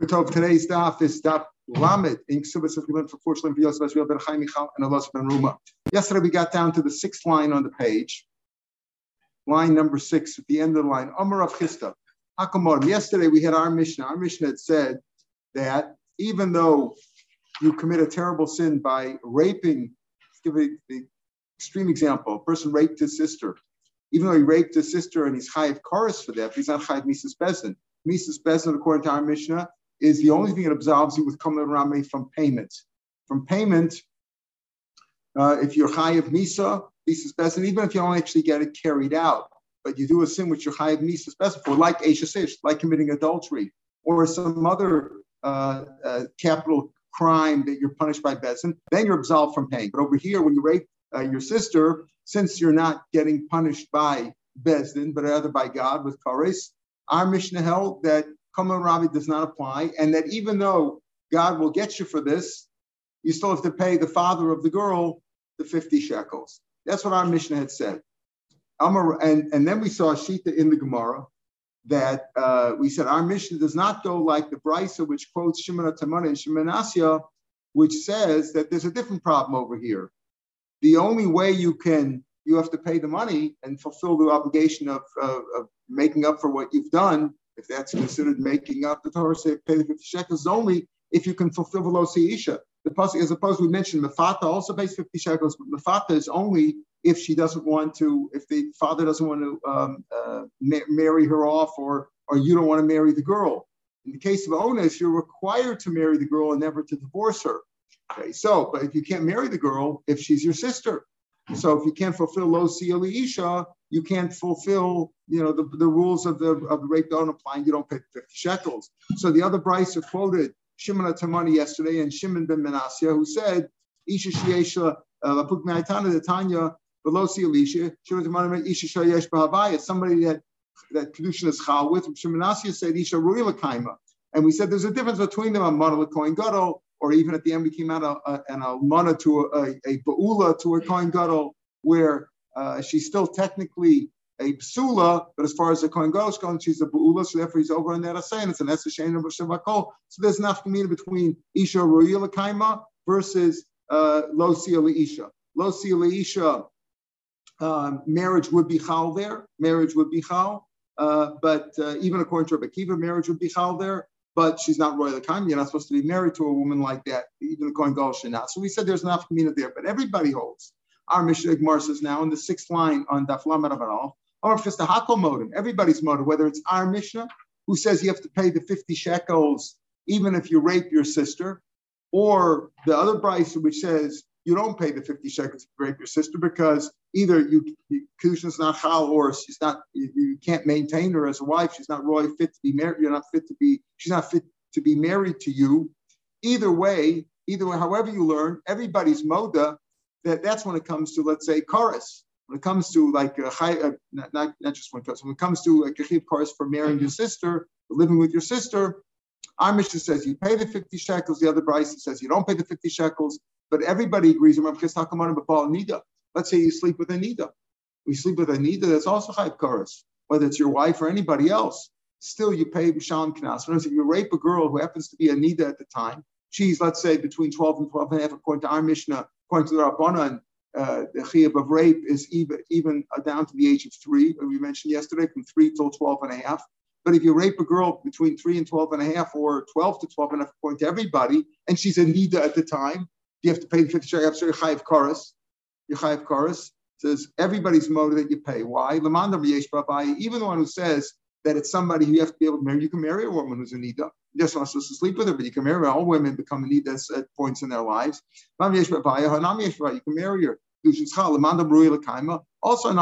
Today's daf is daf Lamed in Ksubas of Gilim for Forshlim Yosef Ashriel Ben Chaim Michal and Allah Ben Ruma. Yesterday we got down to the sixth line on the page, line number six at the end of the line. Amar of Chista. Hakamor. Yesterday we had our Mishnah. Our Mishnah had said that even though you commit a terrible sin by raping, give a, the extreme example, a person raped his sister. Even though he raped his sister and he's chayiv chorus for that, he's not chayiv mises bezin. Mises bezin, according to our Mishnah, is the only thing that absolves you with Kamel Rame from payment. From payment, uh, if you're Chayiv Misa, Misa's best, and even if you don't actually get it carried out, but you do a sin which you're Chayiv Misa's best for, like Ashish, like committing adultery, or some other uh, uh, capital crime that you're punished by Bezin, then you're absolved from paying. But over here, when you rape uh, your sister, since you're not getting punished by Bezdin, but rather by God with Kares, our Mishnah held that Kamal Ravi does not apply, and that even though God will get you for this, you still have to pay the father of the girl the 50 shekels. That's what our Mishnah had said. and, and then we saw Shita in the Gemara that uh, we said our Mishnah does not go like the Brisa, which quotes Shimon Tamana and Shimon Asya, which says that there's a different problem over here. The only way you can, you have to pay the money and fulfill the obligation of, of, of making up for what you've done if that's considered making up the Torah, say pay the 50 shekels only if you can fulfill the lo isha. The pasuk, as opposed we mentioned, Mefata also pays 50 shekels, but Mefata is only if she doesn't want to, if the father doesn't want to um, uh, ma- marry her off, or or you don't want to marry the girl. In the case of onus, you're required to marry the girl and never to divorce her. Okay, so but if you can't marry the girl, if she's your sister, so if you can't fulfill lo isha, you can't fulfill, you know, the, the rules of the of the rape don't apply, and you don't pay 50 shekels. So the other Bryce quoted Shimon Tamani yesterday and Shimon ben Menasya, who said, Isha Shiesha uh, Lapuk Me'aitana the Tanya Velosi Elisha, Shimon Tamani Isha Shayesh Bahavaya, somebody that that Kedushin is chal with. Shimon Menasya said Isha Ruila Kaima. And we said there's a difference between them, a Mana Kohen Gadol, or even at the end we came out a, a, and a Mana to a, a, a Ba'ula to a Kohen Gadol, where uh, she's still technically a psula, but as far as the Kohen goes, going, she's a bu'ula, so therefore he's over on that asay, and it's an esashain of Shavakol. So there's an afkamina between Isha Ru'ila Kaima versus uh, Lo Isha. Lo Isha, um, marriage would be chal there, marriage would be chal, uh, but uh, even according to Rebbe Kiva, marriage would be chal there, but she's not royal Kaima. You're not supposed to be married to a woman like that, even Kohen Gadol should not. So we said there's an afkamina there, but everybody holds our Mishnah Gemara says now in the sixth line on Daf Lamed or if it's the Hakol modem, everybody's modem, whether it's our Mishnah who says you have to pay the 50 shekels even if you rape your sister, or the other Bryce which says you don't pay the 50 shekels if you rape your sister because either you, is not chal or she's not, you, you, can't maintain her as a wife. She's not really fit to be married. You're not fit to be, she's not fit to be married to you. Either way, either way, however you learn, everybody's moda that, that's when it comes to, let's say, chorus. When it comes to like uh, not, not, not just one chorus, when it comes to like a chorus for marrying your sister, living with your sister, our Mishnah says you pay the 50 shekels, the other Bryce says you don't pay the 50 shekels, but everybody agrees. Let's say you sleep with a Nida. We sleep with a Nida, that's also high chorus, whether it's your wife or anybody else. Still, you pay B'Shalom Knas. If you rape a girl who happens to be a Nida at the time, she's, let's say, between 12 and 12 and a half, according to our Mishnah, according to the Rabbanan, uh, the chiyuv of rape is even, even down to the age of three, we mentioned yesterday, from three till 12 and a half. But if you rape a girl between three and 12 and a half, or 12 to 12 and a half, according to everybody, and she's a nida at the time, you have to pay the 50 shekels after your chayiv chorus. Your chayiv chorus says everybody's motive that you pay. Why? Even the one who says that it's somebody who you have to be able to marry, you can marry a woman who's a nida just not supposed to sleep with her, but you can marry her. All women become nidas at points in their lives. You can marry her. Also, in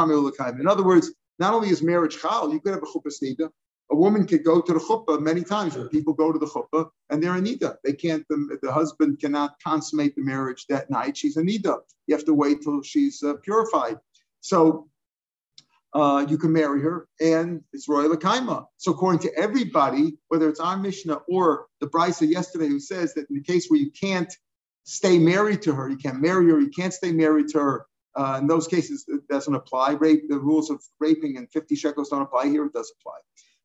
other words, not only is marriage chal, you could have a chuppah nida. A woman could go to the chuppah many times. When people go to the chuppah and they're a nida, they can't. The, the, husband cannot consummate the marriage that night. She's a nida. You have to wait till she's uh, purified. So uh, you can marry her, and it's royal kaima. So according to everybody, whether it's our Mishnah or the Brisa yesterday, who says that in the case where you can't stay married to her, you can't marry her, you can't stay married to her. Uh, in those cases, it doesn't apply. Rape, the rules of raping and 50 shekels don't apply here. It does apply.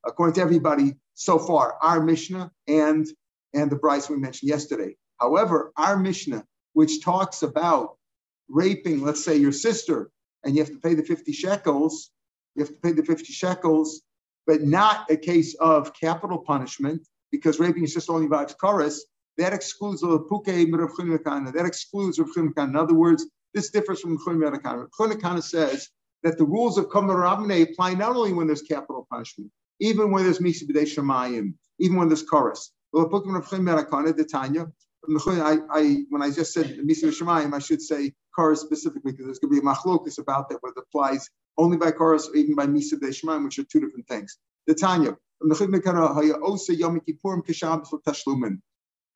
according to everybody so far, our Mishnah and and the Bryce we mentioned yesterday. However, our Mishnah, which talks about raping, let's say your sister, and you have to pay the 50 shekels, you have to pay the 50 shekels, but not a case of capital punishment, because raping is just only about chorus, that excludes the puke That excludes Rav In other words, this differs from Chunim Rav says that the rules of Kamar Rabne apply not only when there's capital punishment, even when there's Misa B'dei Shemayim, even when there's chorus. Well, the Tanya, I, I, when I just said Misa Shemayim, I should say chorus specifically because there's going to be a machlokus about that, whether it applies only by chorus or even by Misa B'dei Shemayim, which are two different things. The Tanya,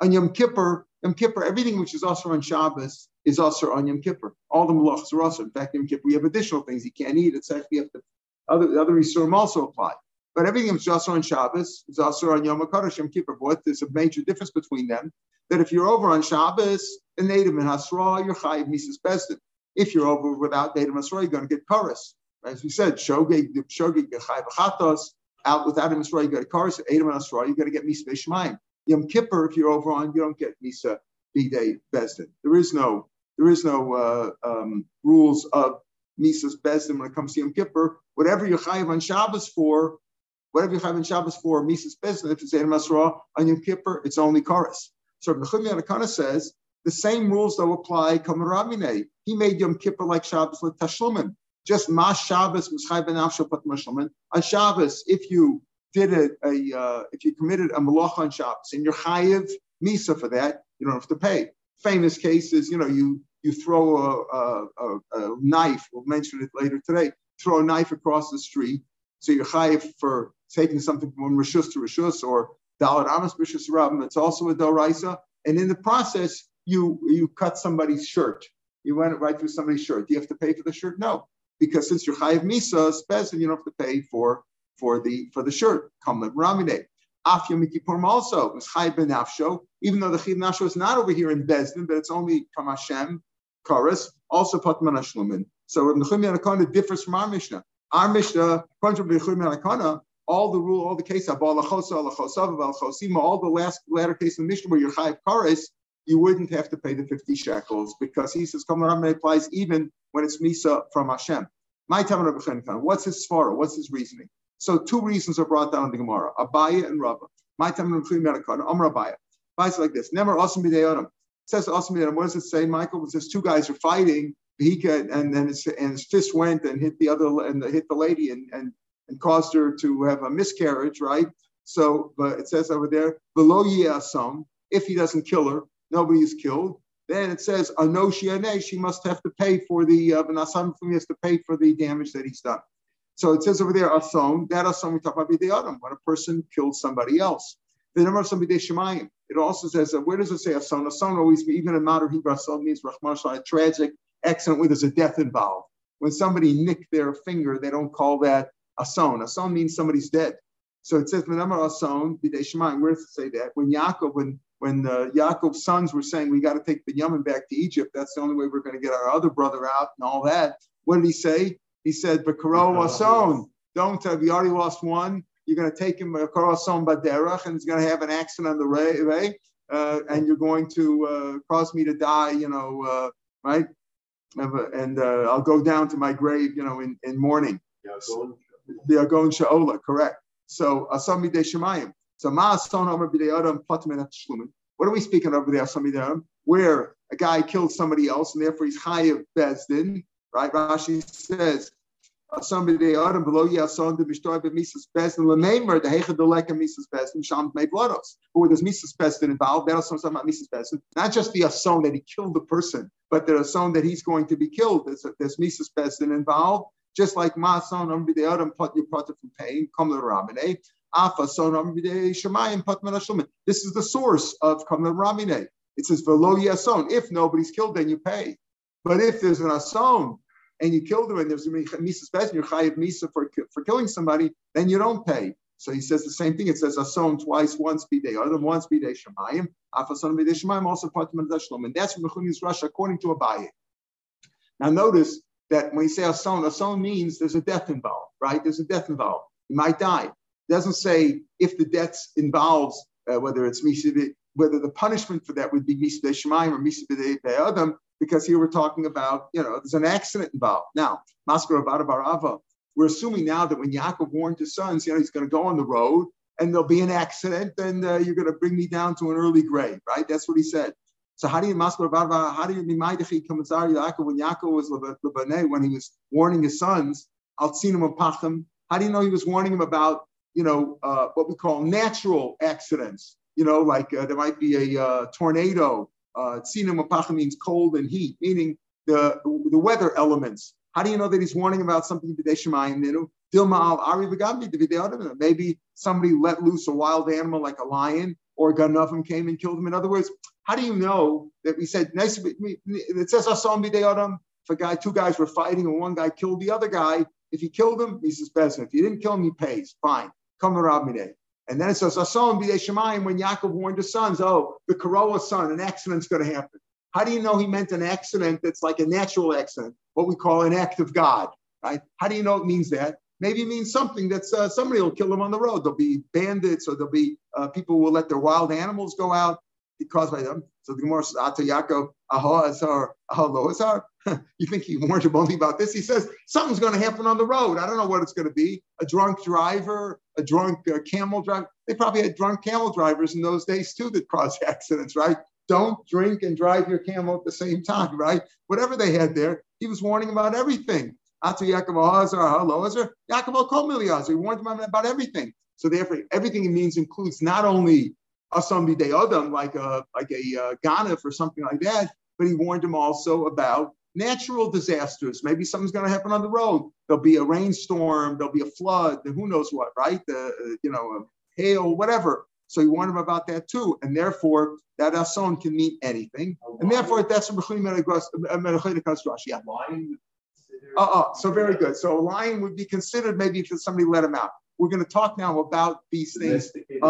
on Yom Kippur, Yom Kippur, everything which is also on Shabbos is also on Yom Kippur. All the malachs are also. In fact, Yom Kippur, we have additional things you can't eat. It's actually have to, other other Yisurim also apply. But everything is also on Shabbos is also on Yom Yom Kippur. But there's a major difference between them. That if you're over on Shabbos, the native in Hasra, you're chayiv Mises Besdin. If you're over without native Hasra, you're going to get chorus. As we said, shogeg, shogeg, chayiv chatos. Out without a Hasra, you get a chorus. Adam and Asra, you got to get Mises Shemaim. Yom Kippur, if you're over on, you don't get Misa Bidei Bezdin. There is no there is no uh, um, rules of Misa's Bezdin when it comes to Yom Kippur. Whatever you're chayiv on Shabbos for, whatever you're chayiv on Shabbos for, Misa's Bezdin, if it's Eidim Asra, on Yom Kippur, it's only chorus. So Yanakana says the same rules though apply Kamaramine. He made Yom Kippur like Shabbos with Tashlumin. Just Mas Shabbos Chayv Ben Pat On Shabbos, if you did a, a uh, if you committed a malach on Shabbos and you're chayiv misa for that, you don't have to pay. Famous cases, you know, you you throw a, a, a, knife. We'll mention it later today. Throw a knife across the street, so you're chayiv for taking something from rishus to rishus or dalat amas rishus rabim. It's also a doraisa, and in the process, you you cut somebody's shirt. You went right through somebody's shirt. Do you have to pay for the shirt? No, because since you're chayiv misa, spezin, you don't have to pay for for the for the shirt. Kamlev Ramide. Af Yom Kippurim also was Chai Ben Nafsho, even though the Chai Nafsho is not over here in Bezdin, but it's only Kamashem, Chorus, also Patman Ashlumin. So Rabbi Nechum Yanakana differs from our Mishnah. Our Mishnah, according to Rabbi Nechum all the rule, all the case of all the last latter case of the Mishnah where you're Chayiv Chorus, you wouldn't have to pay the 50 shekels because he says Kamar applies even when it's Misa from Hashem. My time What's his svara? What's his reasoning? So two reasons are brought down in the Gemara: Abaya and Rava. My in Medical. Amr Abaya. Abaya like this. Says. What does it say, Michael? It says two guys are fighting. Could, and then his, and his fist went and hit the other and hit the lady and and and caused her to have a miscarriage, right? So, but it says over there, below Yasam, if he doesn't kill her, nobody is killed. Then it says, Anoshiane, she must have to pay for the, uh, has to pay for the damage that he's done. So it says over there, ason, that ason we talk about the adam, when a person kills somebody else. The number of somebody shemayim. It also says, uh, where does it say ason? Ason always, even in modern Hebrew, ason means rahman a tragic accident where there's a death involved. When somebody nicked their finger, they don't call that ason. Ason means somebody's dead. So it says, Menamar Ason, Bidei Shemayim. Where does it say that? When Yaakov, when when uh, Yaakov's sons were saying, we got to take Benjamin back to Egypt, that's the only way we're going to get our other brother out and all that. What did he say? He said, Bekaro Wason, don't, uh, we already lost one. You're going to take him, Bekaro Wason Baderach, and he's going to have an accident on the way, uh, and you're going to uh, cause me to die, you know, uh, right? And uh, I'll go down to my grave, you know, in, in mourning. The Agon Sha'ola, correct. So, Asami De Shemayim. So, Ma Son Omer What are we speaking of there, De Where a guy killed somebody else, and therefore he's high of Bezdin, right? Rashi says, somebody adam below yason the bishtoy be misas best and lememer the hege the leka misas best and sham made blodos. Who there's misas best involved? There's some about misas best. Not just the ason that he killed the person, but the ason that he's going to be killed. There's, there's misas best involved. Just like mason um the adam put you put from pain, come to the ramine. This is the source of the ramine. It says below yason. If nobody's killed, then you pay. But if there's an ason and you killed him and there's a misas bezin, you're chayiv misa for, for killing somebody, then you don't pay. So he says the same thing. It says ason twice, once be day, other once be day shemayim, afason be day shemayim, also part of shlom. And that's from Mechunis Russia, according to Abaye. Now notice that when you say ason, ason means there's a death involved, right? There's a death involved. You might die. Doesn't say if the debts involves uh, whether it's whether the punishment for that would be Misa Shemaim or Misa Adam, because here we're talking about, you know, there's an accident involved. Now, Maskara Barava, we're assuming now that when Yaakov warned his sons, you know, he's going to go on the road and there'll be an accident and uh, you're going to bring me down to an early grave, right? That's what he said. So how do you Barava, how do you Mimaidachi Kamazar Yaakov when Yaakov was Lebaneh, when he was warning his sons, Altsinim Pachim, how do you know he was warning him about, you know, uh, what we call natural accidents? You know, like uh, there might be a uh, tornado uh, means cold and heat, meaning the, the weather elements. How do you know that he's warning about something Maybe somebody let loose a wild animal like a lion, or Ganavim came and killed him. In other words, how do you know that we said nice? It says Asam Adam. If a guy, two guys were fighting, and one guy killed the other guy, if he killed him, he says Bezin. If he didn't kill him, he pays. Fine. And then it says, Ason b'dei Shemayim, when Yaakov warned his sons, oh, the Karoa son, an accident's going to happen. How do you know he meant an accident that's like a natural accident, what we call an act of God, right? How do you know it means that? Maybe it means something that's uh, somebody will kill them on the road. There'll be bandits or there'll be uh, people will let their wild animals go out caused by them. So the Gemara says, Ata Yaakov, Lo Azar. You think he warned him only about this? He says, something's going to happen on the road. I don't know what it's going to be. A drunk driver, a drunk uh, camel driver. They probably had drunk camel drivers in those days too that caused accidents, right? Don't drink and drive your camel at the same time, right? Whatever they had there, he was warning about everything. Ata Yaakov Azar, Aha Lo Azar, Yaakov Kol He warned him about everything. So therefore, everything it means includes not only Asam Adam, like a like a uh, or something like that. But he warned him also about natural disasters. Maybe something's going to happen on the road. There'll be a rainstorm. There'll be a flood. Who knows what? Right? The you know hail, whatever. So you warned him about that too, and therefore that ason can mean anything, and therefore that's a yeah. Uh, uh, so very good. So a lion would be considered maybe if somebody let him out. We're going to talk now about these things. Uh,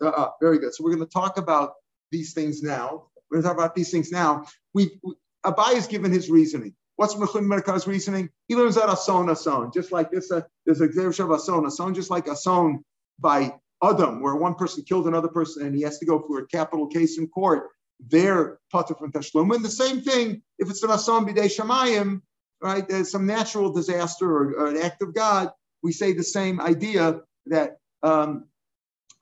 uh, uh, very good. So we're going to talk about these things now. We're going to talk about these things now. We, we Abai is given his reasoning. What's Mechun Merkaz's reasoning? He learns that Ason Ason, just like this. Uh, there's a of Ason Ason, just like Ason by Adam, where one person killed another person and he has to go for a capital case in court. They're putter from Tashlum. And the same thing, if it's an Ason Bidei Shamayim, right? There's some natural disaster or, or, an act of God we say the same idea that um,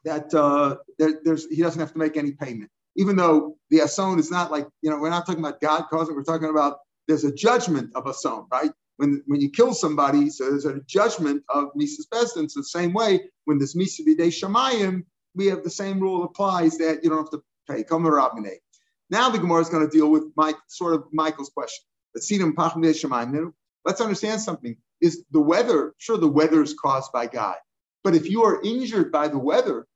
that uh, there, there's he doesn't have to make any payment, even though the ason is not like you know we're not talking about God causing. We're talking about there's a judgment of ason, right? When when you kill somebody, so there's a judgment of mises It's the same way when there's misa b'dei shamayim, we have the same rule applies that you don't have to pay. Come Now the Gemara is going to deal with Mike, sort of Michael's question. Let's understand something is the weather. Sure, the weather is caused by God. But if you are injured by the weather,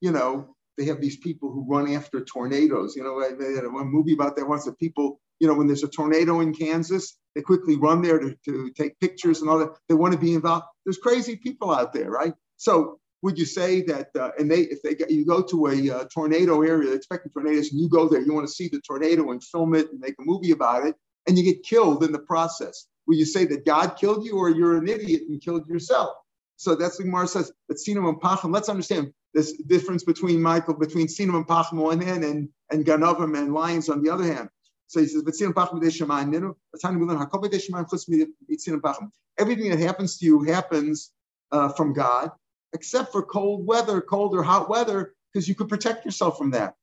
you know, they have these people who run after tornadoes. You know, they had one movie about that once. The people, you know, when there's a tornado in Kansas, they quickly run there to, to take pictures and all that. They want to be involved. There's crazy people out there, right? So would you say that? Uh, and they, if they get, you go to a uh, tornado area, expecting tornadoes, and you go there, you want to see the tornado and film it and make a movie about it, and you get killed in the process. Will you say that God killed you or you're an idiot and killed yourself? So that's what Gemara says. But Sinam and Pachim, let's understand this difference between Michael, between Sinam and Pachim on one hand and, and Ganavim and lions on the other hand. So he says, but Sinam Pachim Everything that happens to you happens uh, from God, except for cold weather, cold or hot weather, because you could protect yourself from that.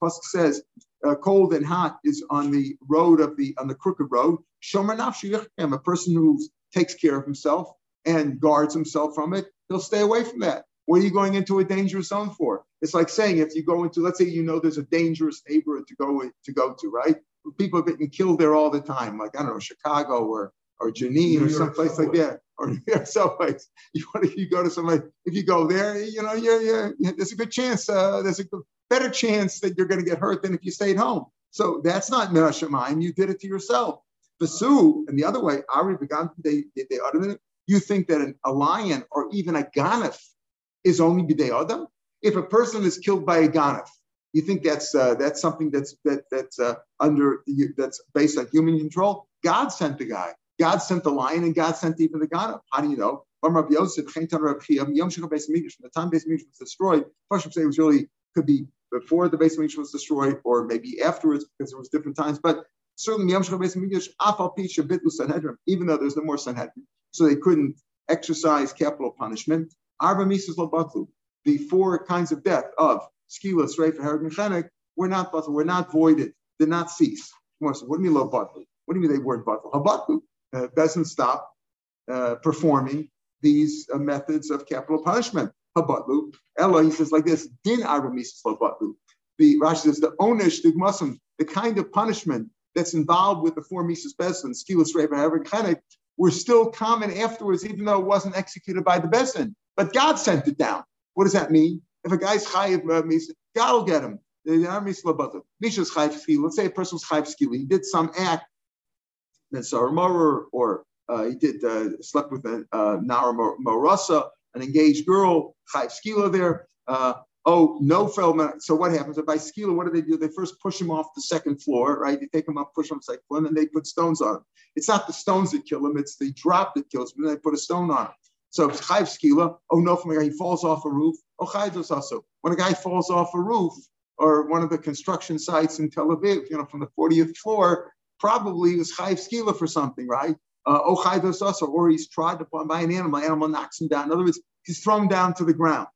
Pasuk says, uh, cold and hot is on the road of the on the crooked road. A person who takes care of himself and guards himself from it, he'll stay away from that. What are you going into a dangerous zone for? It's like saying if you go into, let's say you know there's a dangerous neighborhood to go to go to, right? People are getting killed there all the time, like I don't know, Chicago or or Jenin or someplace like that, or yeah, someplace. You want to you go to somebody. If you go there, you know, there's a good chance. Uh, there's a better chance that you're going to get hurt than if you stayed home. So that's not Mirashamayim. You did it to yourself. Basu, and the other way, Ari began they they uttered You think that an, a lion or even a ganef is only bidei adam? If a person is killed by a ganef, you think that's uh, that's something that's that that's uh, under that's based on human control? God sent the guy. God sent the lion and God sent even the ganef. How do you know? Rabbi Yosef, Chen Tan Rabbi Chia, Yom from the time Beis Hamikdash was destroyed, Pashim say it was really could be before the Beis Hamikdash was destroyed or maybe afterwards because there was different times. But certainly Yom even though there's no more Sanhedrin, so they couldn't exercise capital punishment. Mises the four kinds of death of skila, strafe, and herod were not were not voided, did not cease. What do you mean lo batal? What do you mean they weren't uh, doesn't stop uh, performing these uh, methods of capital punishment. Habatlu. Ella, he says like this, din aramisis lo batlu. The Rashi says the onish digmasim, the kind of punishment that's involved with the four Mises Besin, strafe, and herod mechanik, were still common afterwards, even though it wasn't executed by the Besin. But God sent it down. What does that mean? If a guy's chayiv uh, God will get him. Misha's chayiv ski. Let's say a person's chayiv ski. He did some act, Sarah or uh, he did uh, slept with a uh, Nara Marasa, an engaged girl, chayiv skila there. Uh, oh, no Feldman. So what happens? If By skila, what do they do? They first push him off the second floor, right? They take him up, push him second floor, and then they put stones on him. It's not the stones that kill him, it's the drop that kills him, and they put a stone on him. So it's chayv skila. Oh no, from a guy he falls off a roof. Oh chayv also. When a guy falls off a roof or one of the construction sites in Tel Aviv, you know, from the 40th floor, probably he was chayv skila for something, right? Uh, oh chayv or he's trod upon by an animal. Animal knocks him down. In other words, he's thrown down to the ground.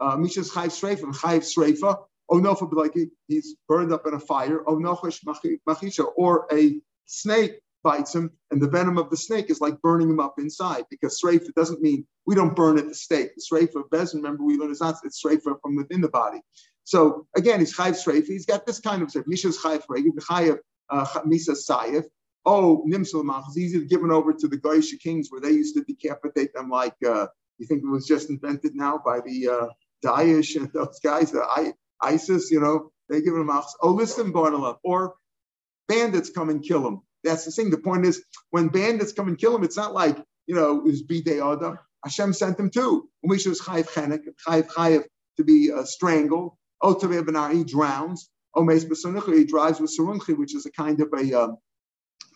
Uh, Misha's chayv streifa, chayv streifa. Oh no, for like he's burned up in a fire. Oh no, machisha, or a snake bites him, and the venom of the snake is like burning him up inside because sreifa doesn't mean we don't burn at the stake. The sreifa bezin, remember we learned it's not it's sreifa from within the body. So again, he's chayiv sreifa. He's got this kind of stuff. Misha's chayiv regib, chayiv uh, misa sayif. Oh, nimsul is easy given over to the Goyish kings where they used to decapitate them like uh, you think it was just invented now by the uh, Daesh and those guys, the I, ISIS, you know, they give them machs. Oh, listen, Barnala, or bandits come and kill them. That's the thing. The point is, when bandits come and kill him, it's not like, you know, it was Bidei Adam. Hashem sent him too. Umisha was Chayiv Chenek, Chayiv Chayiv to be uh, strangled. Otave Benar, he drowns. Omes he drives with Sarunchi, which is a kind of a um,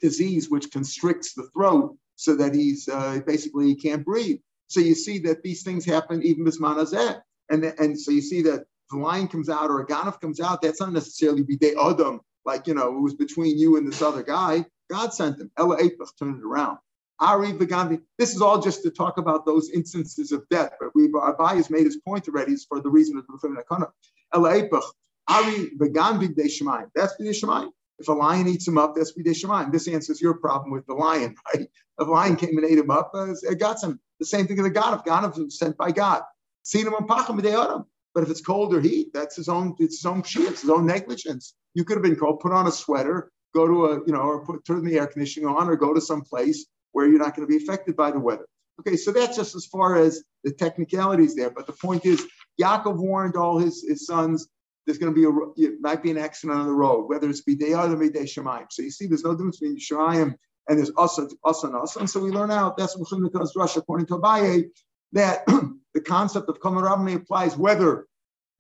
disease which constricts the throat so that he's uh, basically he can't breathe. So you see that these things happen even Bisman Azeh. And, and so you see that the lion comes out or a ganaf comes out, that's not necessarily Bidei Adam, like, you know, it was between you and this other guy. God sent him. Ella Apach turned it around. Ari Vagandi. This is all just to talk about those instances of death, but we Abai has made his point already. It's for the reason of the. Ella Apach. Ari Vagandi Shemayim. That's B'dei Shemayim. If a lion eats him up, that's B'dei Shemayim. This answers your problem with the lion, right? If a lion came and ate him up, uh, it got some. The same thing with the God. If God sent by God. Seen him on Pacham B'dei But if it's cold or heat, that's his own, it's his own shit, it's his own negligence. You could have been cold. put on a sweater, go to a, you know, or put turn the air conditioning on, or go to some place where you're not going to be affected by the weather. Okay, so that's just as far as the technicalities there. But the point is, Yaakov warned all his, his sons there's going to be a it might be an accident on the road, whether it's bidei or bidei shemayim. So you see, there's no difference between shemayim and there's us, us and us. And so we learn out that's what Rush, according to Abaye, that the concept of kamarabni applies whether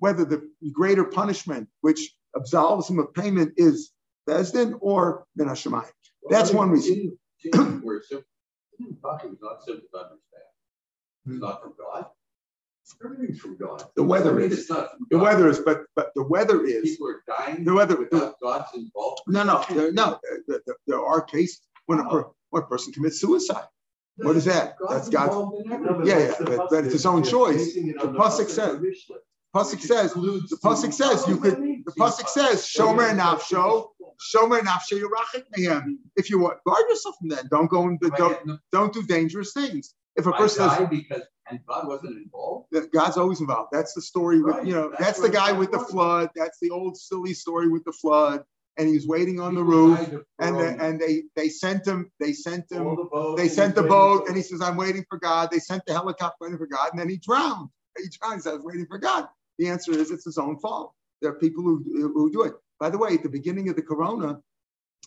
whether the greater punishment, which absolves him of payment, is Bezdin or Hashemayim. That's one reason. worship, not simple to understand. It's not from God. Everything's from God. The weather I mean, is. the God. weather is, but but the weather is. People are dying. The weather without God's involvement. No, no, there, no. There, there, there, are cases when a, per, when a person commits suicide. What is that? God's That's God's. Yeah, yeah, but, but it's his own choice. The pasuk says. Pasuk says. The pasuk says you could. The pasuk says shomer nafsho Shomer nafshe yerachik mehem. If you want, guard yourself from that. Don't go and don't, don't do dangerous things. If a person does because and God wasn't involved. God's always involved. That's the story with you know. That's, that's the guy with the flood. That's the old silly story with the flood. And he's waiting on the roof, and the, and they they sent him. They sent him. The they sent the boat, and he says, "I'm waiting for God." They sent the helicopter waiting for God, and then he drowned. He drowned. He says, "I was waiting for God." The answer is, it's his own fault. There are people who who do it. By the way, at the beginning of the corona,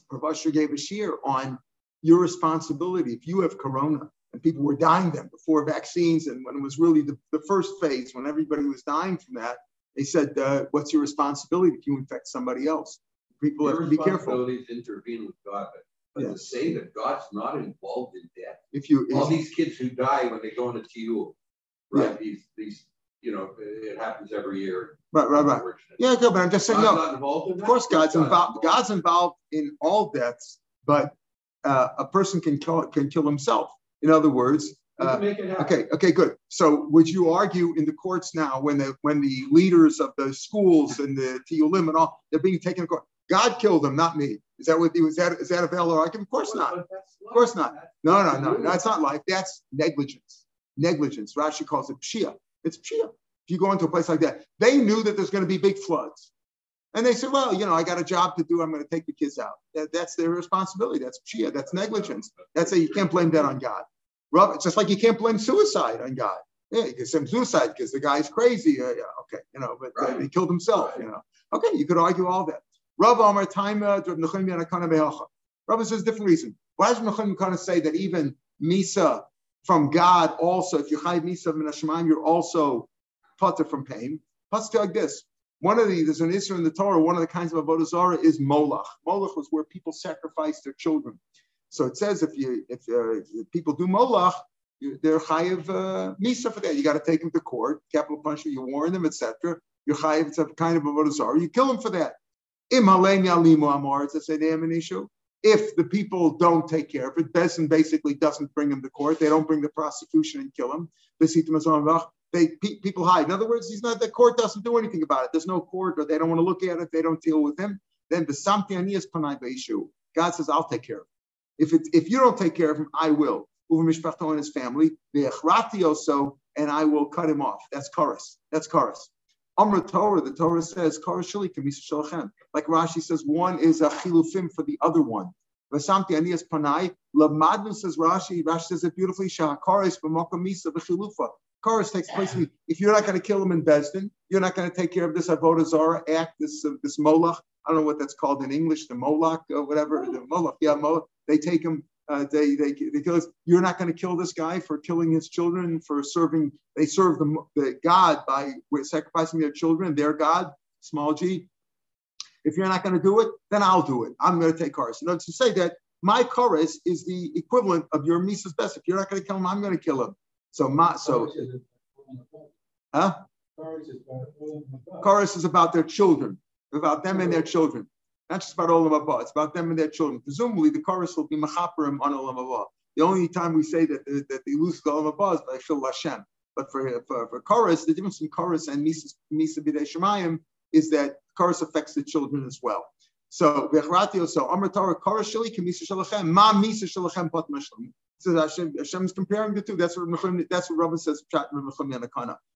Professor gave a shear on your responsibility. If you have corona and people were dying then before vaccines, and when it was really the, the first phase, when everybody was dying from that, they said, uh, What's your responsibility if you infect somebody else? People your have to be careful. intervene with God, but Yeah. to say that God's not involved in death, If you, all if- these kids who die when they go into TU, right? These, these, you know, it happens every year. right, right, right. Yeah, good, but I'm just saying, God's no, involved in of course God's not involved, God's involved in all deaths, but uh, a person can kill, can kill himself. In other words, uh, can make it happen. Okay, okay, good. So would you argue in the courts now when the when the leaders of the schools and the tiyulim and all they're being taken to court? God killed them, not me. Is that what was that is that a valid argument? Of course not. Of course not. No, no, no, no, it's not life. That's negligence. Negligence. Rashi calls it pshia. It's pshia. If you go into a place like that, they knew that there's going to be big floods. And they said, well, you know, I got a job to do. I'm going to take the kids out. That, that's their responsibility. That's pshia. That's negligence. That's a, you can't blame that on God. It's just like you can't blame suicide on God. Yeah, you can say suicide because the guy's crazy. Uh, yeah, okay, you know, but uh, he killed himself. You know, okay, you could argue all that. Rav Amar time uh, Rabbi says different reason. Why does Nechemia kind say that even Misa from God also, if you hide Misa min Hashemayim, you're also putter from pain. Plus, like this. One of the there's an issue in the Torah. One of the kinds of avodah zarah is molach. Molach was where people sacrifice their children. So it says if you if, uh, if people do molach, you- they're chayiv uh, misa for that. You got to take them to court, capital punishment. You warn them, etc. You're chayiv. It's a kind of avodah zarah. You kill them for that. Im halein yalimu amar. It's a sedem an issue. If the people don't take care of it, Besin basically doesn't bring him to court. They don't bring the prosecution and kill him. They pe- people hide. In other words, he's not the court doesn't do anything about it. There's no court, or they don't want to look at it. They don't deal with him. Then the samtianias panai issue. God says, "I'll take care of it. If it, if you don't take care of him, I will." Uva mishpachto and his family, also, and I will cut him off. That's chorus. That's chorus. Amr Torah, the Torah says, chorus shali kamisa shalchem. Like Rashi says, one is a chilufim for the other one. Vasamti anias panai. Lamadnu says Rashi. Rashi says it beautifully. Shah chorus b'mokom misa v'chilufa. Chorus takes place. If you're not going to kill him in Besdin, you're not going to take care of this avodah zara act, this uh, this molach. I don't know what that's called in English, the molach or whatever. The molach, yeah, molach. They take him. Uh, they they they kill us. You're not going to kill this guy for killing his children for serving. They serve the the God by sacrificing their children, their God, small g. If you're not going to do it, then I'll do it. I'm going to take chorus. In other words, to say that my chorus is the equivalent of your misa's best. If you're not going to kill him, I'm going to kill him. So my so huh? Chorus is about their children, about them and their children. Not just about Olam Haba, it's about them and their children. Presumably, the chorus will be Machaperim on Olam Haba. The only time we say that, that they lose the Olam Haba is by Shil. But for, for, for chorus, the difference between chorus and Misa, B'dei Shemayim is that chorus affects the children as well. So, Vechratio, so Amr Torah, chorus Shali, Kamisa Shalachem, Ma Misa Shalachem Pat Mashlim. So Hashem, Hashem is comparing the two. That's what Mechum, that's what Rabbi says.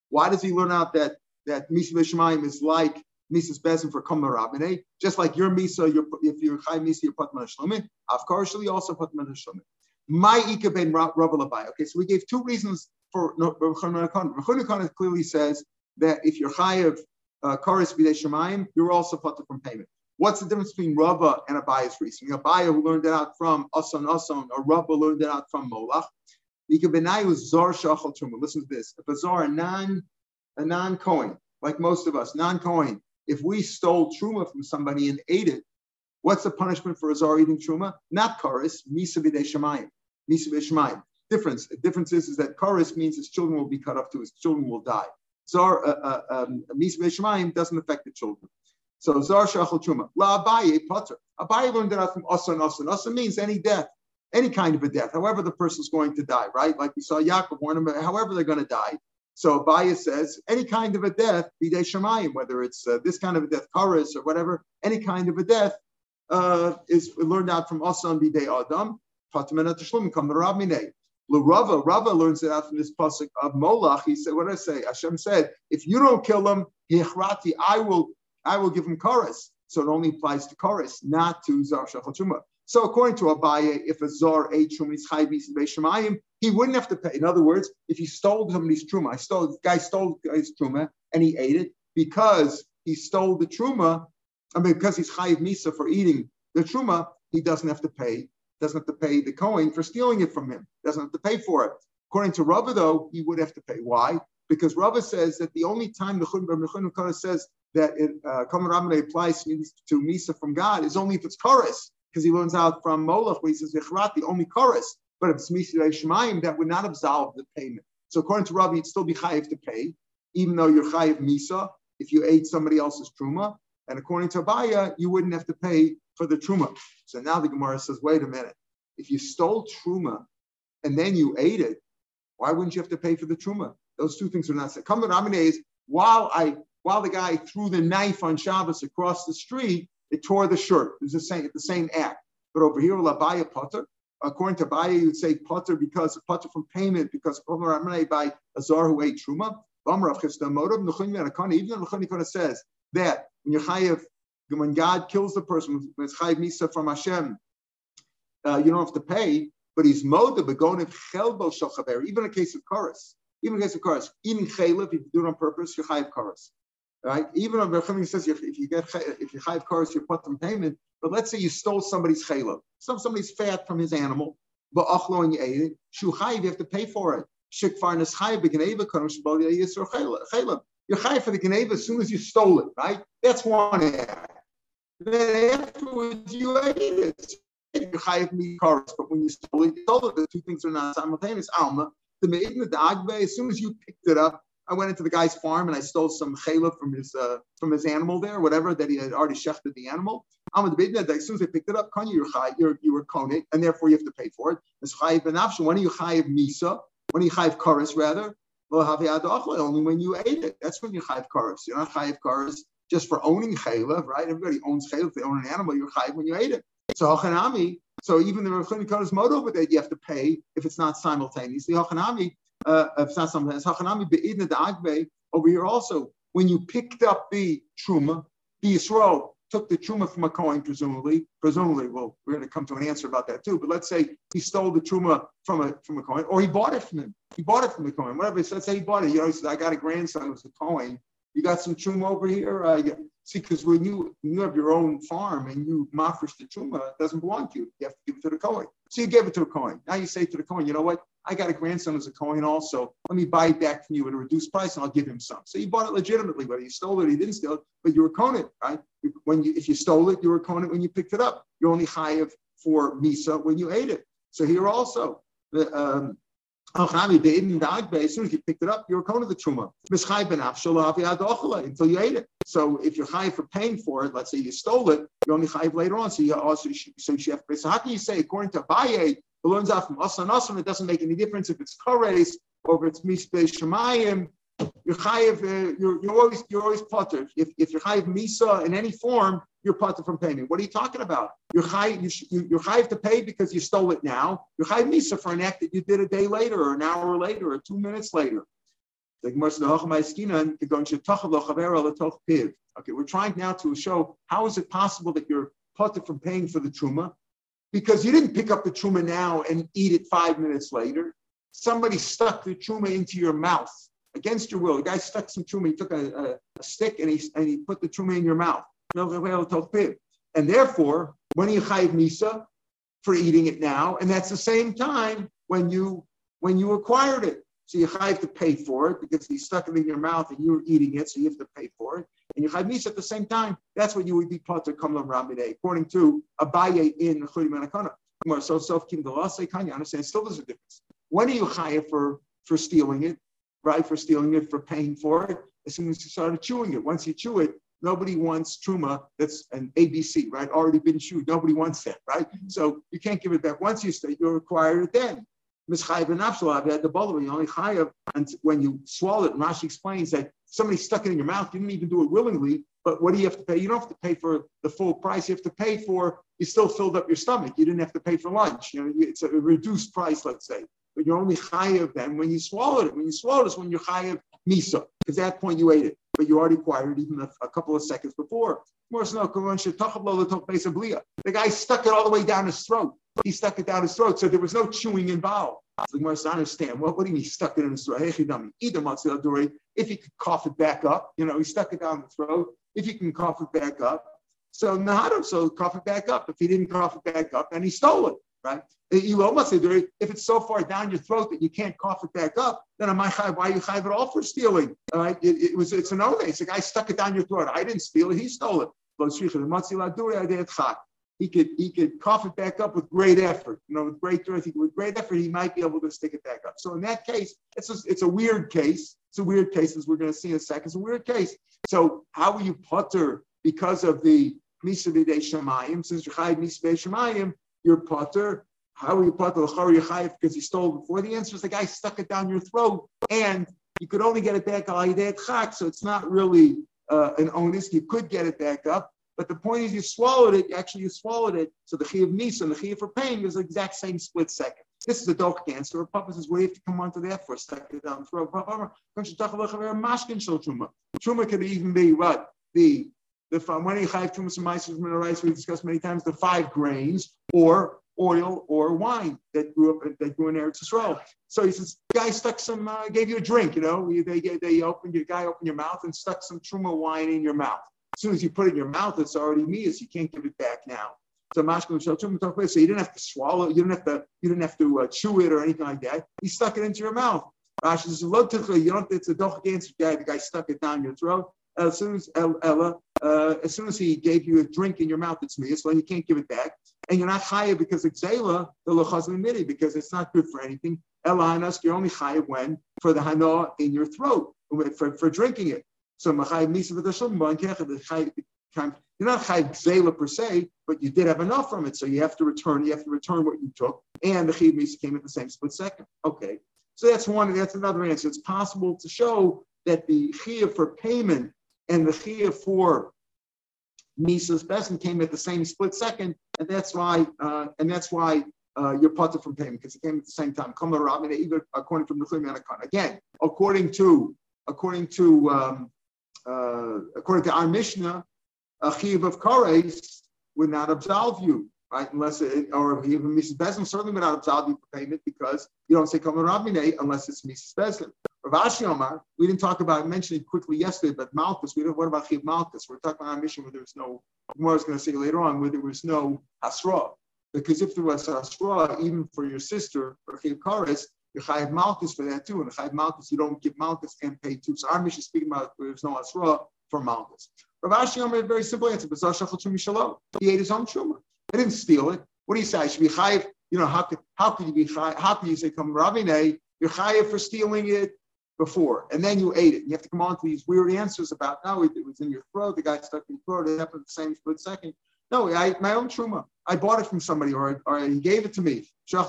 Why does he learn out that that Misa B'Shemayim is like Misa's Bezin for Kama Rabbaneh? Just like your Misa, your if you're Chai Misa, you're Patman. Of course, Shali also Patman Shlomin. My Ika ben Rabbi Labai. Okay, so we gave two reasons for Mechum Yanakana. clearly says that if you're Chayav uh, Karis B'Dei Shemayim, you're also Pater from payment. What's the difference between Rava and Abaya's reasoning? Abaya who learned it out from Asan Asan, or Rava learned it out from Molach. Ikabenayu Zar Shachal Truma. Listen to this. If a Zar, a non, a non-coin, like most of us, non-coin, if we stole Truma from somebody and ate it, what's the punishment for a Zar eating Truma? Not Karis, Misa Shemayim. Misa. Difference. The difference is, is that Karis means his children will be cut off to his children will die. Zar, uh, uh, um, Misa B'Dei Shemayim doesn't affect the children. So Zar Shachal Truma. La Abaye Potter. Abaye learned out from Asan Asan. Asan means any death, any kind of a death, however the person's going to die, right? Like we saw Yaakov warn him, however they're going to die. So Abaye says any kind of a death, bidei shemayim, whether it's uh, this kind of a death, karis or whatever, any kind of a death uh, is learned out from Asan bidei Adam. Fatimena Tashlum come the. Rava, Rava learns it out from this pasuk of Molach. He said, "What did I say?" Hashem said, "If you don't kill him, Hichrati, I will I will give him chorus. So it only applies to chorus, not to Zar Shachal So according to Abaye, if a Zar ate Truma, he's Chayvis Shemayim, he wouldn't have to pay. In other words, if he stole somebody's Truma, I stole, the guy stole his Truma and he ate it because he stole the Truma, I mean, because he's Chayiv Misa for eating the Truma, he doesn't have to pay, doesn't have to pay the Kohen for stealing it from him, doesn't have to pay for it. According to Rava, though, he would have to pay. Why? Because Rava says that the only time the Chun says that it, uh, applies to Misa from God is only if it's chorus. Because he learns out from Molech where he says the only chorus. But Mishnah Shemaim, that would not absolve the payment. So according to Rabbi, it'd still be chayiv to pay, even though you're chayiv misa if you ate somebody else's truma. And according to Abaya, you wouldn't have to pay for the truma. So now the Gemara says, wait a minute. If you stole truma and then you ate it, why wouldn't you have to pay for the truma? Those two things are not said. Come is while I while the guy threw the knife on Shabbos across the street, it tore the shirt. It was the same, the same act. But over here, Labaya Potter, according to Baya, you would say Potter because Potter from payment, because by Azar who ate Truma. Even says that when you chayiv, when God kills the person, when it's chayiv misa from Hashem, uh, you don't have to pay, but he's moda begonim chelbo shalchaber. Even in case of chorus, even in case of chorus, eating chaylev, if you do it on purpose, you chayiv chorus. Right? Even if Rechim says if, if you get if you chayiv chorus, you put them payment. But let's say you stole somebody's chaylev, some somebody's fat from his animal, but achlo and you ate it. Shu chayiv, you have to pay for it. Shikfar chayiv begeneva kodim shabal yisur chaylev. You're chayiv for the geneva as soon as you stole it, right? That's one act. Then afterwards you ate it. You're chayiv me chorus, but when you stole it, you stole it. The two things are not simultaneous. Alma, the meidin the agbe, as soon as you picked it up, I went into the guy's farm and I stole some chayla from his uh, from his animal there, whatever that he had already shechted the animal. I'm the that as soon as I picked it up, kan you you're you were konik, and therefore you have to pay for it. It's chayiv benafshu. When are you chayiv misa? When are you chayiv karis rather? Only when you ate it. That's when you chayiv karis. You're not chayiv karis just for owning chayla, right? Everybody owns chayla. If they own an animal, you're chayiv when you ate it. So hachanami. So even the Rechon Kodesh but you have to pay if it's not simultaneously. Hachanami uh, over here also. When you picked up the truma, the Yisrael took the truma from a coin, presumably. Presumably, well, we're going to come to an answer about that too. But let's say he stole the truma from a from a coin, or he bought it from him. He bought it from the coin. Whatever. So let's say he bought it. You know, he said, "I got a grandson who's a coin. You got some truma over here." Uh, See, because when you you have your own farm and you mafresh the truma, it doesn't belong to you. You have to give it to the coin. So you gave it to a coin. Now you say to the coin, you know what? I got a grandson as a coin also. Let me buy it back from you at a reduced price and I'll give him some. So you bought it legitimately, whether you stole it or you didn't steal it, but you were coin right? When you if you stole it, you were coin when you picked it up. You're only chayiv for misa when you ate it. So here also, the um, as soon as you picked it up, you're a of the truma. Until you ate it. So if you're high for paying for it, let's say you stole it, you're only high later on. So you also so you have. So how can you say according to Baye, it learns out from us and us, and it doesn't make any difference if it's Kares or if it's Mispe Shemayim. You're chayiv, uh, you're, you're always you're always potter. If, if you're chayiv misa in any form, you're potter from payment. What are you talking about? You're chayiv you, you're chayiv to pay because you stole it now. You're chayiv misa for an act that you did a day later, or an hour later, or two minutes later. Okay, we're trying now to show how is it possible that you're potter from paying for the truma because you didn't pick up the truma now and eat it five minutes later. Somebody stuck the truma into your mouth against your will. The guy stuck some truma, he took a, a, stick and he, and he put the truma in your mouth. And therefore, when you chayiv misa for eating it now, and that's the same time when you when you acquired it. So you have to pay for it because he stuck it in your mouth and you were eating it, so you have to pay for it. And you have misa at the same time. That's what you would be part of kamlam ramide, according to Abaye in Churi Manakana. So self kim kanya. Understand? Still, there's a difference. When are you chayiv for for stealing it? Right, for stealing it, for paying for it, as soon as you started chewing it. Once you chew it, nobody wants truma that's an ABC, right? Already been chewed. Nobody wants that, right? Mm-hmm. So you can't give it back. Once you stay, you require it then. Mischayev and Abshalab had the bottle, you only chayev, and when you swallow it, and Rashi explains that somebody stuck it in your mouth, you didn't even do it willingly, but what do you have to pay? You don't have to pay for the full price. You have to pay for, you still filled up your stomach. You didn't have to pay for lunch. You know, it's a reduced price, let's say but you're only chayiv then when you swallowed it. When you swallowed it when you're chayiv misa, because at that point you ate it, but you already acquired it even a, a couple of seconds before. The guy stuck it all the way down his throat. He stuck it down his throat, so there was no chewing involved. So you must understand. Well, what do you mean he stuck it in his throat? If he could cough it back up, you know, he stuck it down the throat. If he can cough it back up. So Nahado, so cough it back up. If he didn't cough it back up, then he stole it right? You almost say, if it's so far down your throat that you can't cough it back up, then I'm I why you chayv it all for stealing? All right, it, it was it's an only. It's a guy stuck it down your throat. I didn't steal it; he stole it. he could he could cough it back up with great effort. You know, with great effort, with great effort, he might be able to stick it back up. So in that case, it's a, it's a weird case. It's a weird case, as we're going to see in a second. It's a weird case. So how are you putter because of the misa b'dei shemayim? Since you're chayiv misa b'dei shemayim, you're putter. How are you chayiv because he stole before? The answer is the guy stuck it down your throat, and you could only get it back al chak. So it's not really uh, an onus. You could get it back up. But the point is, you swallowed it. Actually, you swallowed it. So the chi of nisa and the chi for pain is the exact same split second. This is a dog answer. A papa says, "Where do you have to come onto that for? Stuck it down throat." Truma could even be what the the when have trumas and mice rice we discussed many times the five grains or oil or wine that grew up that grew in Eretz Yisrael. So he says, guy stuck some, uh, gave you a drink. You know, they they opened your guy opened your mouth and stuck some truma wine in your mouth. As soon as you put it in your mouth, it's already mias. You can't give it back now. So mashkin so you didn't have to swallow, you didn't have to, you didn't have to uh, chew it or anything like that. He stuck it into your mouth. Rashi says, you don't. It's a doch against the guy. The guy stuck it down your throat. As soon as Ella, uh, as soon as he gave you a drink in your mouth, it's me. So you can't give it back, and you're not chayav because it's zayla the lechazim midi because it's not good for anything. Us, you're only chayav when for the hana in your throat for, for drinking it. So Machai Misa you're not Chai Gzela per se, but you did have enough from it, so you have to return. You have to return what you took, and the Chiv Misa came at the same split second. Okay, so that's one. That's another answer. It's possible to show that the Chiv for payment and the Chiv for Misa's Besin came at the same split second, and that's why. Uh, and that's why. Uh, you're parted from payment because it came at the same time. According to the Again, according to according to um, uh, according to our Mishnah, a chiv of kares would not absolve you, right? Unless it, or even Mrs. Beslin certainly would not absolve you for payment because you don't say Kama Rabine unless it's Mrs. Beslin. Rav Ashi Omar, we didn't talk about, I mentioned it quickly yesterday, but Malchus, we don't, what about Chiv Malchus? We're talking about our Mishnah where there was no, Gemara was going to say later on, where there was no Hasra. Because if there was Hasra, even for your sister, or Chiv Kares, you chayiv malchus for that too. And chayiv malchus, you don't give malchus and pay too. So our Mishnah is speaking about there's no asra for malchus. Rav Ashi a very simple answer. He ate his own truma. He didn't steal it. What do you say? I should be chayiv. You know how could how could you be chayiv? How could you say come ravine? You're chayiv for stealing it before, and then you ate it. And You have to come on to these weird answers about no, it, was in your throat. The guy stuck in your throat. It happened the same split second. No, I my own truma. I bought it from somebody, or, or he gave it to me. So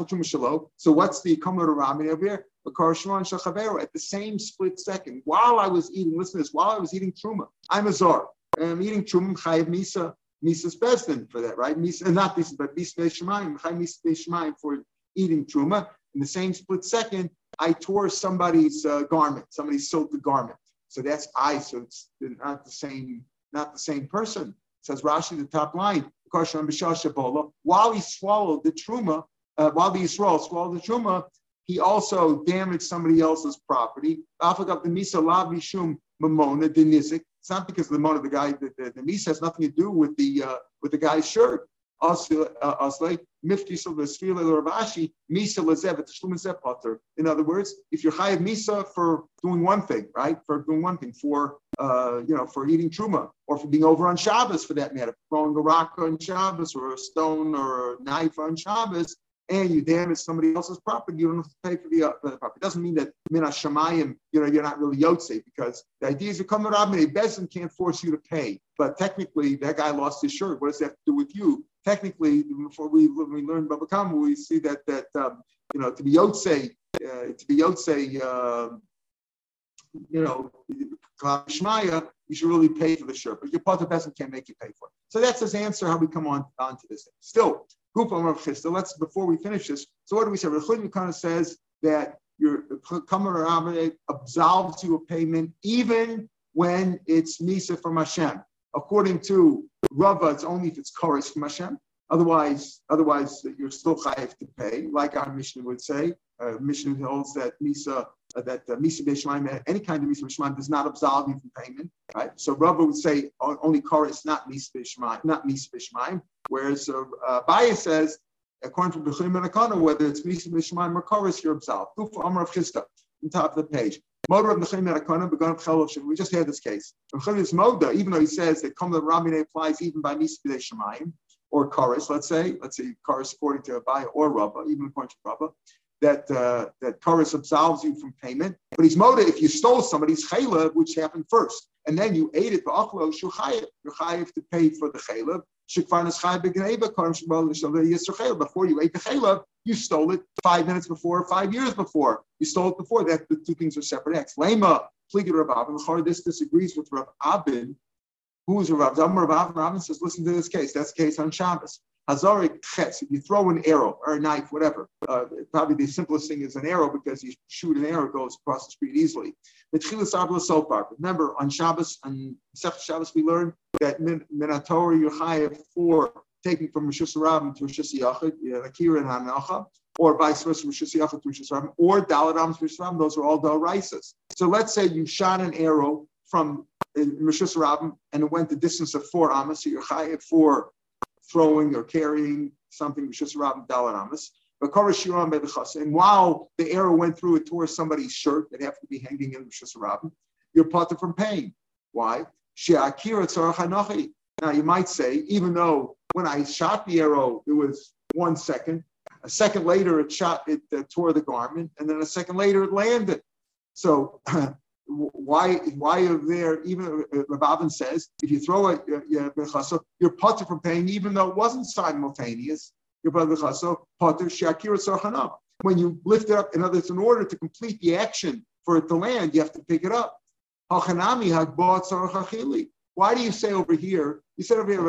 what's the kamar ramen over here? At the same split second, while I was eating, listen to this, while I was eating truma, I'm a czar. I'm eating truma, chayiv misa, misa's bestin for that, right? Misa, not this, but misa shemayim, chayiv misa shemayim for eating truma. In the same split second, I tore somebody's uh, garment. Somebody sold the garment. So that's I. So it's not the same, not the same person says Rashi, the top line, while he swallowed the truma, uh, while the Yisrael swallowed the truma, he also damaged somebody else's property. It's not because of the mona, the guy, the, the, the misa has nothing to do with the uh, with the guy's shirt. In other words, if you're chayav misa for doing one thing, right, for doing one thing, for uh, you know, for eating truma, or for being over on Shabbos, for that matter, throwing a rock on Shabbos, or a stone, or a knife on Shabbos, and you damage somebody else's property, you don't have to pay for the, uh, property. It doesn't mean that mina shamayim, you know, you're not really yotze because the idea is you come to Rabbi Bezin can't force you to pay, but technically that guy lost his shirt. What does that have to do with you? Technically, before we when we learn Baba Kama, we see that that um, you know to be yotze, uh, to be yotze, uh, you know, Shmaya, you should really pay for the shirt, but your part of Bezin can't make you pay for it. So that's his answer. How we come on onto this thing. Still, So let's before we finish this. So what do we say? Rechud of says that your Kamar absolves you of payment even when it's Misa from Hashem. According to Rava, it's only if it's chorus from Hashem. Otherwise, otherwise you're still chayiv to pay, like our Mishnah would say. Uh, Mishnah holds that Misa uh, that uh, Misa B'Shemaim, any kind of Misa B'Shemaim does not absolve you from payment, right? So Rava would say only chorus, not Misa B'Shemaim, not Misa B'Shemaim. Whereas uh, uh, Baya says, according to Bechim and Akana, whether it's Misa B'Shemaim or chorus, you're absolved. Kufa Amar of Chista, on top of the page. Motor of and Akana, begun of Chelosh. We just had this case. is Moda, even though he says that Kamla Ramine applies even by Misa B'Shemaim, or Karis, let's say, let's say Karis according to Abai or Rabba, even according to Rabba, that uh, that Karis absolves you from payment. But he's moda if you stole somebody's chaylev, which happened first, and then you ate it, you're chayiv to pay for the chaylev. Before you ate the chaylev, you stole it five minutes before, five years before. You stole it before. That the two things are separate acts. Lema, Rav Abin. This disagrees with Rav Abin. Who's Rav? Rav Abin says, listen to this case. That's the case on Shabbos. Hazarik ches, you throw an arrow or a knife, whatever, uh, probably the simplest thing is an arrow because you shoot an arrow, it goes across the street easily. Remember, on Shabbos, on Sech Shabbos, we learned that Minatori Yochayev for taking from Rosh Hashanah to Rosh Hashanah, Akira and Hanacha, or vice versa, Rosh Hashanah to Rosh Hashanah, or Daladam to Rosh those are all Dalarisas. So let's say you shot an arrow from uh, Rosh Hashanah and it went the distance of four amas, so you're chayev for throwing or carrying something, Rosh Hashanah, Dalaramas. And while the arrow went through it tore somebody's shirt that happened to be hanging in Hashanah, you're potter from pain. Why? Now you might say, even though when I shot the arrow, it was one second. A second later, it shot, it uh, tore the garment, and then a second later, it landed. So why why are there even uh, Rabban says if you throw a bechasa you're potter from paying even though it wasn't simultaneous. You're bechasa potter shakir sarchanam when you lift it up in other words in order to complete the action for it to land you have to pick it up. Why do you say over here you said over here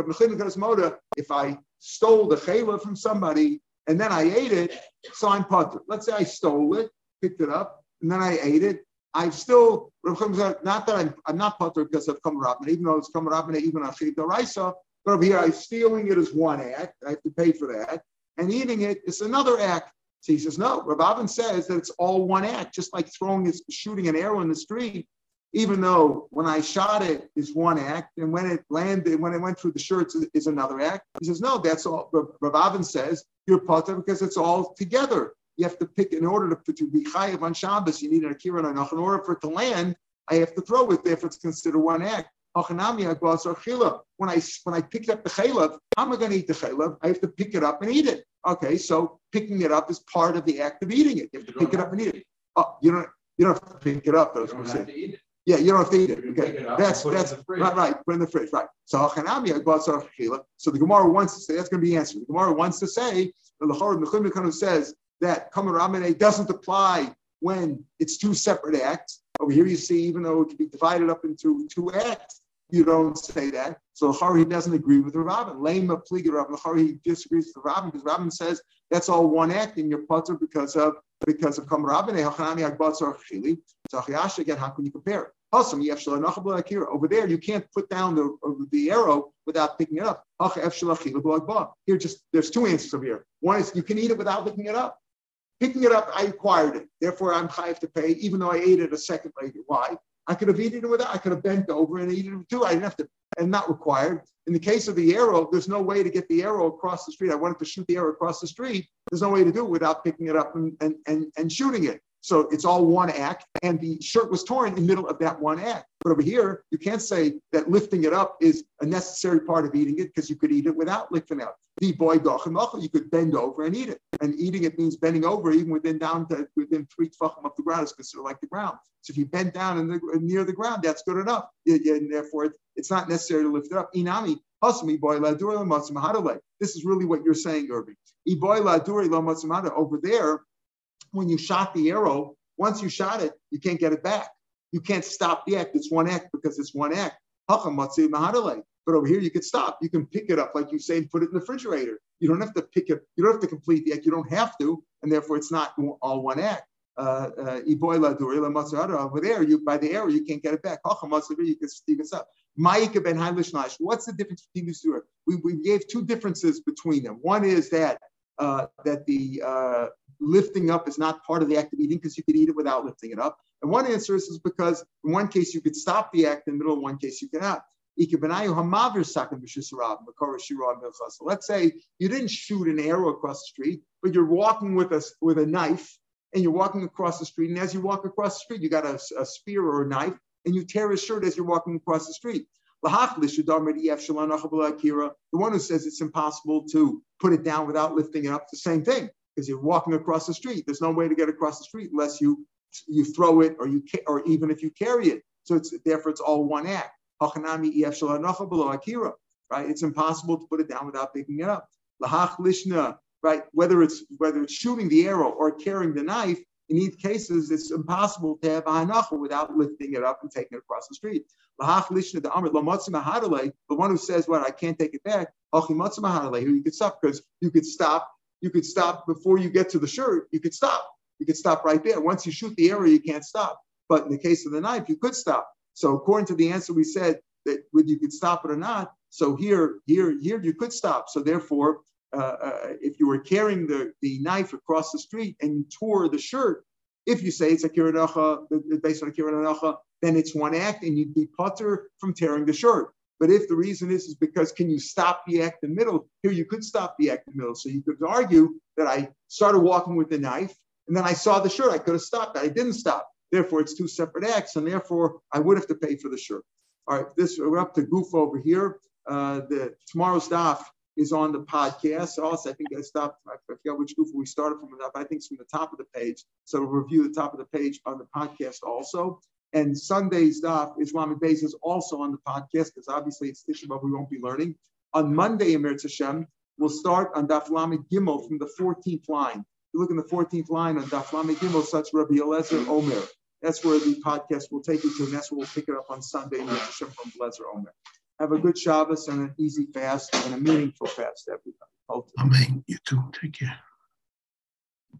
if I stole the chayla from somebody and then I ate it so I'm potter. Let's say I stole it picked it up and then I ate it I've still not that I'm, I'm not putter because of Kamarabna, even though it's Kamarabna, even on Shita Raisa, but over here I'm stealing it as one act. I have to pay for that. And eating it is another act. So he says, no, Rabban says that it's all one act, just like throwing is shooting an arrow in the street. Even though when I shot it is one act, and when it landed, when it went through the shirts is another act. He says, no, that's all. Rabban says you're putter because it's all together you have to pick in order to, to be chayiv on Shabbos. You need an akira and In order for it to land, I have to throw it. Therefore, it's considered one act. When I when I picked up the chaylev, how am I going to eat the chaylev? I have to pick it up and eat it. Okay, so picking it up is part of the act of eating it. You have to pick it up and eat it. Oh, you don't you don't have to pick it up. I'm saying. Yeah, you don't have to eat it. Okay, that's that's right, right. Put in the fridge, right? So So the Gemara wants to say that's going to be answered. The Gemara wants to say the Lachor says that Kamar doesn't apply when it's two separate acts. Over here, you see, even though it be divided up into two acts, you don't say that. So Hari doesn't agree with the Rabbin. Lema pliga Rabbin. Hari disagrees with the Rabbin because Rabbin says that's all one act in your putter because of because of. So again, how can you compare it? Over there, you can't put down the, the arrow without picking it up. Here, just there's two answers over here. One is you can eat it without picking it up. Picking it up, I acquired it. Therefore, I'm chayiv to pay, even though I ate it a second later. Why? I could have eaten it without. I could have bent over and eaten it too. I didn't have to, and not required. In the case of the arrow, there's no way to get the arrow across the street. I wanted to shoot the arrow across the street. There's no way to do it without picking it up and, and, and, and shooting it. So it's all one act, and the shirt was torn in the middle of that one act. But over here, you can't say that lifting it up is a necessary part of eating it because you could eat it without lifting it up. The boy you could bend over and eat it. And eating it means bending over, even within down to within three tefachim of the ground is considered like the ground. So if you bend down and near the ground, that's good enough. And therefore, it's not necessary to lift it up. Inami, boy this is really what you're saying, Irving. Over there, when you shot the arrow, once you shot it, you can't get it back. You can't stop the act. It's one act because it's one act. But over here, you can stop. You can pick it up, like you say, and put it in the refrigerator. You don't have to pick it. You don't have to complete the act. You don't have to, and therefore it's not all one act. Uh, uh, over there, you by the arrow, you can't get it back. You can, you can stop. What's the difference between these two? We, we gave two differences between them. One is that uh, that the uh, lifting up is not part of the act of eating because you could eat it without lifting it up. And one answer is, is because in one case you could stop the act in the middle, in one case you cannot. Let's say you didn't shoot an arrow across the street, but you're walking with a, with a knife and you're walking across the street. And as you walk across the street, you got a, a spear or a knife and you tear his shirt as you're walking across the street. The one who says it's impossible to put it down without lifting it up, the same thing, because you're walking across the street. There's no way to get across the street unless you you throw it or you or even if you carry it. So it's therefore it's all one act. Right? It's impossible to put it down without picking it up. Right? Whether it's whether it's shooting the arrow or carrying the knife, in each cases, it's impossible to have a hanacha without lifting it up and taking it across the street. The one who says, "What? I can't take it back." who You could stop because you could stop. You could stop before you get to the shirt. You could stop. You could stop right there. Once you shoot the arrow, you can't stop. But in the case of the knife, you could stop. So according to the answer we said that whether you could stop it or not. So here, here, here, you could stop. So therefore, uh, uh, if you were carrying the, the knife across the street and you tore the shirt, if you say it's a kiranacha, based on a kiranacha, then it's one act and you'd be putter from tearing the shirt. But if the reason is, is because can you stop the act in the middle? Here you could stop the act in the middle. So you could argue that I started walking with the knife and then I saw the shirt. I could have stopped. I didn't stop. Therefore, it's two separate acts, and therefore I would have to pay for the shirt. All right, this we're up to goof over here. Uh, the tomorrow's daf is on the podcast. Also, I think I stopped. I forgot which goof we started from. I think it's from the top of the page. So we'll review the top of the page on the podcast also. And Sunday's daf, is Lamed Beis, is also on the podcast because obviously it's Tisha B'Av we won't be learning. On Monday, Emir Hashem, we'll start on Daf Lamed Gimel from the 14th line. You look in the 14th line on Daf Lamed Gimel, such Rabbi Eliezer Omer. That's where the podcast will take you to, and that's where we'll pick it up on Sunday, Emir Hashem from Eliezer Omer. Have a good Shabbos and an easy fast and a meaningful fast, everybody. Amen. You too. Take care.